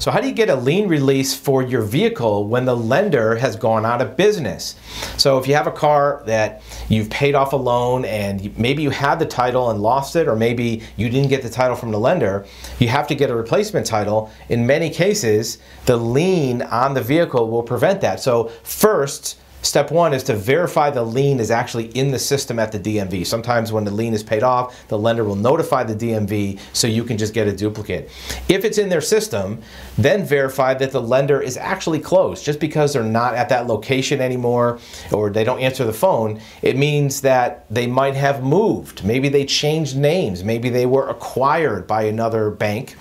So how do you get a lien release for your vehicle when the lender has gone out of business? So if you have a car that you've paid off a loan and maybe you had the title and lost it or maybe you didn't get the title from the lender, you have to get a replacement title. In many cases, the lien on the vehicle will prevent that. So first, Step one is to verify the lien is actually in the system at the DMV. Sometimes when the lien is paid off, the lender will notify the DMV so you can just get a duplicate. If it's in their system, then verify that the lender is actually closed. Just because they're not at that location anymore or they don't answer the phone, it means that they might have moved. Maybe they changed names. Maybe they were acquired by another bank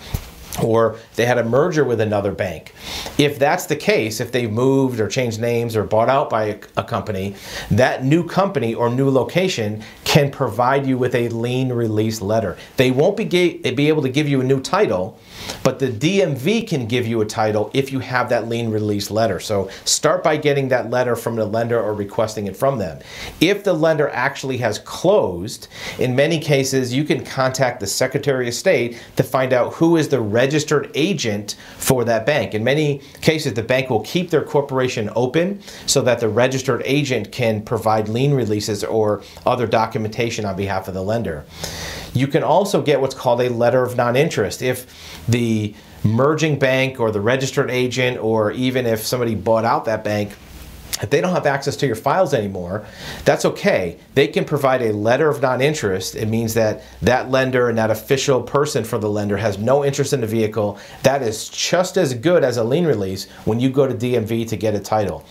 or they had a merger with another bank. If that's the case, if they've moved or changed names or bought out by a, a, company, that new company or new location can provide you with a lien release letter. They won't be, be able to give you a new title, but the DMV can give you a title if you have that lien release letter. So start by getting that letter from the lender or requesting it from them. If the lender actually has closed, in many cases, you can contact the Secretary of State to find out who is the registered agent for that bank. In many cases, the bank will keep their corporation open so that the registered agent can provide lien releases or other documentation on behalf of the lender. You can also get what's called a letter of non-interest. If the merging bank or the registered agent or even if somebody bought out that bank if they don't have access to your files anymore, that's okay. They can provide a letter of non-interest. It means that that lender and that official person for the lender has no interest in the vehicle. That is just as good as a lien release when you go to DMV to get a title.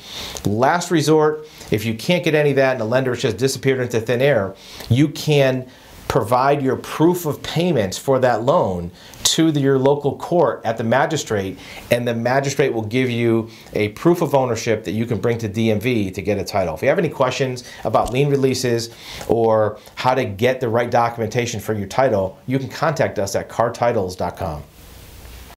Last resort, if you can't get any of that and the lender has just disappeared into thin air, you can provide your proof of payments for that loan to the, your local court at the magistrate, and the magistrate will give you a proof of ownership that you can bring to DMV to get a title. If you have any questions about lien releases or how to get the right documentation for your title, you can contact us at cartitles.com.